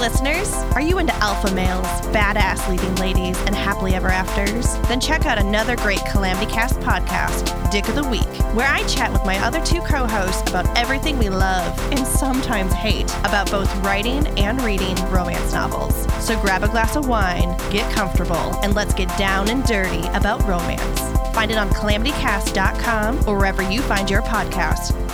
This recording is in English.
listeners. Are you into alpha males, badass leading ladies, and happily ever afters? Then check out another great Calamity Cast podcast, Dick of the Week, where I chat with my other two co hosts about everything we love and sometimes hate about both writing and reading romance novels. So grab a glass of wine, get comfortable, and let's get down and dirty about romance. Find it on calamitycast.com or wherever you find your podcast.